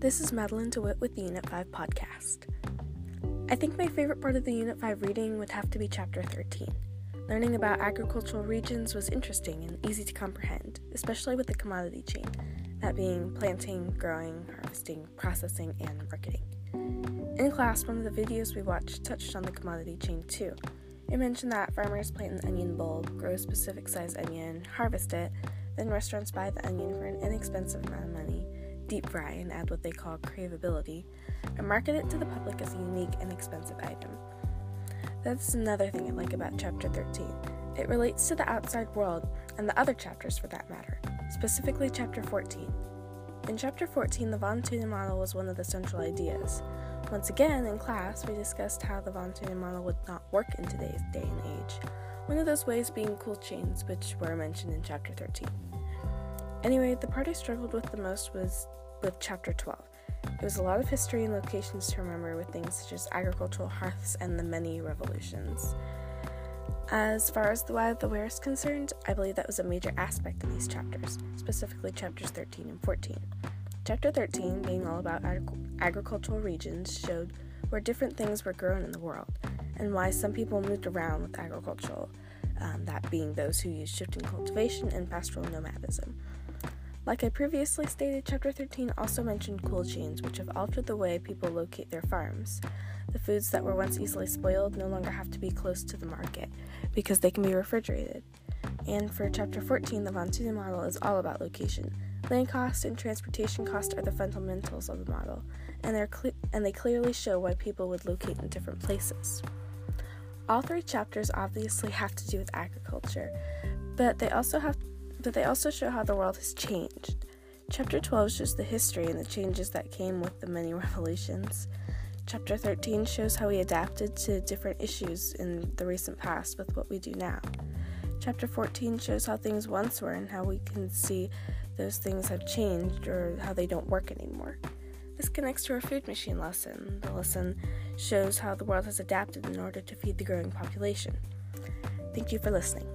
This is Madeline DeWitt with the Unit 5 podcast. I think my favorite part of the Unit 5 reading would have to be Chapter 13. Learning about agricultural regions was interesting and easy to comprehend, especially with the commodity chain, that being planting, growing, harvesting, processing, and marketing. In class, one of the videos we watched touched on the commodity chain too. It mentioned that farmers plant an onion bulb, grow a specific size onion, harvest it, then restaurants buy the onion for an inexpensive amount of money, deep fry and add what they call craveability, and market it to the public as a unique and expensive item. That's another thing I like about Chapter 13. It relates to the outside world and the other chapters for that matter, specifically Chapter 14. In Chapter 14, the von Thunen model was one of the central ideas. Once again, in class, we discussed how the von Thunen model would not work in today's day and age, one of those ways being cold chains, which were mentioned in Chapter 13. Anyway, the part I struggled with the most was with Chapter 12. It was a lot of history and locations to remember with things such as agricultural hearths and the many revolutions. As far as the why of the where is concerned, I believe that was a major aspect of these chapters, specifically chapters 13 and 14. Chapter 13, being all about ag- agricultural regions, showed where different things were grown in the world and why some people moved around with agricultural, um, that being those who used shifting cultivation and pastoral nomadism. Like I previously stated, Chapter 13 also mentioned cool chains, which have altered the way people locate their farms. The foods that were once easily spoiled no longer have to be close to the market because they can be refrigerated. And for Chapter 14, the von Thunen model is all about location. Land cost and transportation cost are the fundamentals of the model, and, they're and they clearly show why people would locate in different places. All three chapters obviously have to do with agriculture, but they also have but they also show how the world has changed. Chapter 12 shows the history and the changes that came with the many revolutions. Chapter 13 shows how we adapted to different issues in the recent past with what we do now. Chapter 14 shows how things once were and how we can see those things have changed or how they don't work anymore. This connects to our food machine lesson. The lesson shows how the world has adapted in order to feed the growing population. Thank you for listening.